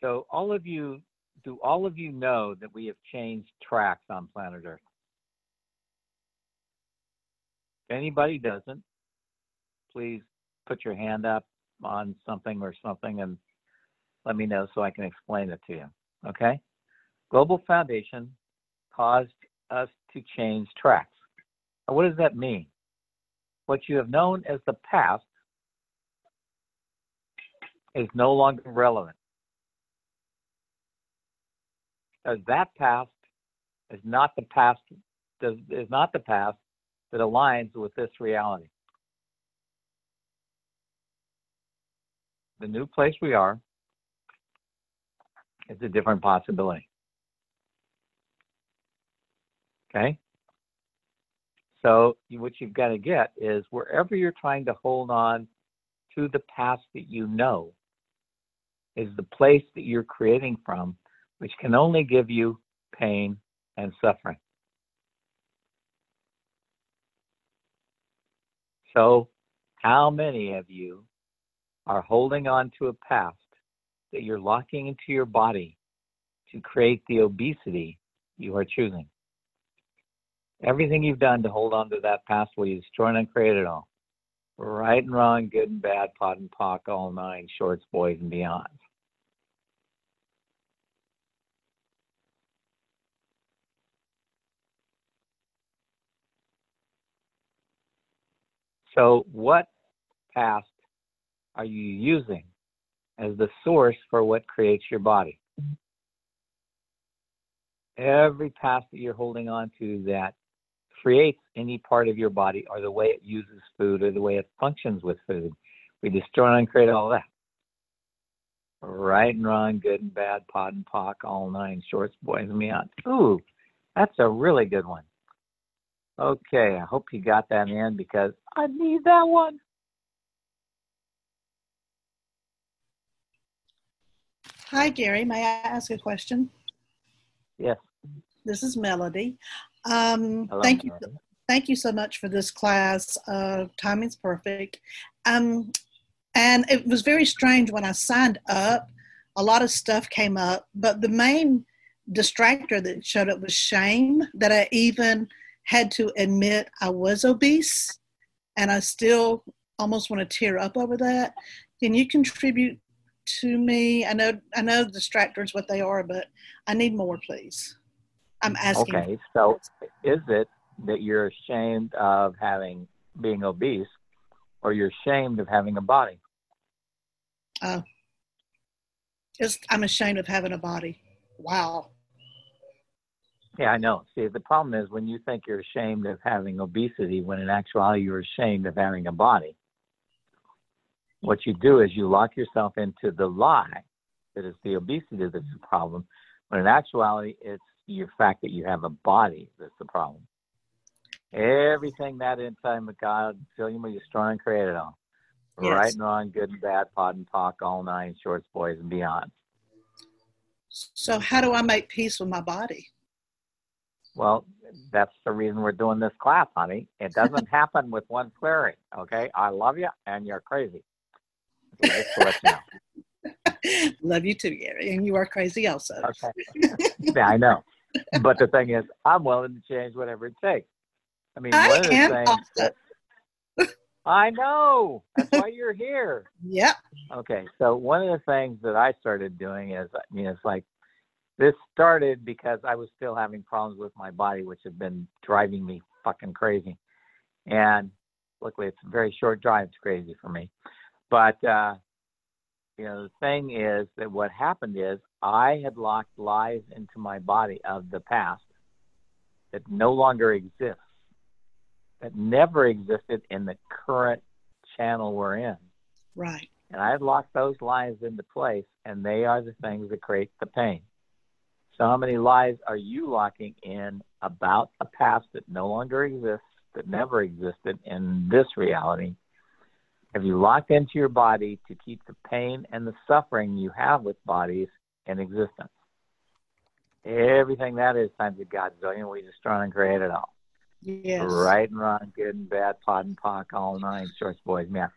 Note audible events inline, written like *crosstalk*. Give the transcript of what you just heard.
So all of you, do all of you know that we have changed tracks on planet Earth? If anybody doesn't, please put your hand up on something or something and let me know so I can explain it to you. Okay? Global Foundation caused us to change tracks. Now, what does that mean? What you have known as the past is no longer relevant. As that past is not the past is not the past that aligns with this reality. The new place we are is a different possibility. Okay? So what you've got to get is wherever you're trying to hold on to the past that you know is the place that you're creating from, which can only give you pain and suffering. So, how many of you are holding on to a past that you're locking into your body to create the obesity you are choosing? Everything you've done to hold on to that past will you destroy and create it all. Right and wrong, good and bad, POD and POC, all nine, shorts, boys, and beyonds. So, what past are you using as the source for what creates your body? Every past that you're holding on to that creates any part of your body or the way it uses food or the way it functions with food. We destroy and create all that. Right and wrong, good and bad, POD and POC, all nine, shorts, boys, and beyond. Ooh, that's a really good one. Okay, I hope you got that in because I need that one. Hi, Gary. May I ask a question? Yes. This is Melody. Um, Hello, thank Melody. you. Thank you so much for this class. Uh, timing's perfect. Um, and it was very strange when I signed up. A lot of stuff came up, but the main distractor that showed up was shame. That I even had to admit I was obese, and I still almost want to tear up over that. Can you contribute to me? I know I know distractors what they are, but I need more, please. I'm asking. Okay, so is it that you're ashamed of having being obese, or you're ashamed of having a body? Uh, just I'm ashamed of having a body. Wow. Yeah, I know. See, the problem is when you think you're ashamed of having obesity, when in actuality you're ashamed of having a body. What you do is you lock yourself into the lie that it's the obesity that's the problem, when in actuality it's your fact that you have a body that's the problem. Everything that inside of God, William was strong and created all. Yes. Right and wrong, good and bad, POD and POC, all nine, shorts, boys, and beyond. So, how do I make peace with my body? Well, that's the reason we're doing this class, honey. It doesn't *laughs* happen with one clearing, okay? I love you, and you're crazy. just to let you know. *laughs* Love you too, Gary, and you are crazy also. Okay. yeah, I know. But the thing is, I'm willing to change whatever it takes. I mean, I one of the things that, *laughs* I know. That's why you're here. Yep. Okay. So one of the things that I started doing is, I mean, it's like this started because I was still having problems with my body, which have been driving me fucking crazy. And luckily, it's a very short drive. It's crazy for me. But, uh, you know, the thing is that what happened is I had locked lies into my body of the past that no longer exists, that never existed in the current channel we're in. Right. And I had locked those lies into place, and they are the things that create the pain. So, how many lies are you locking in about a past that no longer exists, that never existed in this reality? Have you locked into your body to keep the pain and the suffering you have with bodies in existence? Everything that is times of God's zillion, we destroy and create it all. Yes. Right and wrong, good and bad, POD and POC, all nine, shorts, boys, man.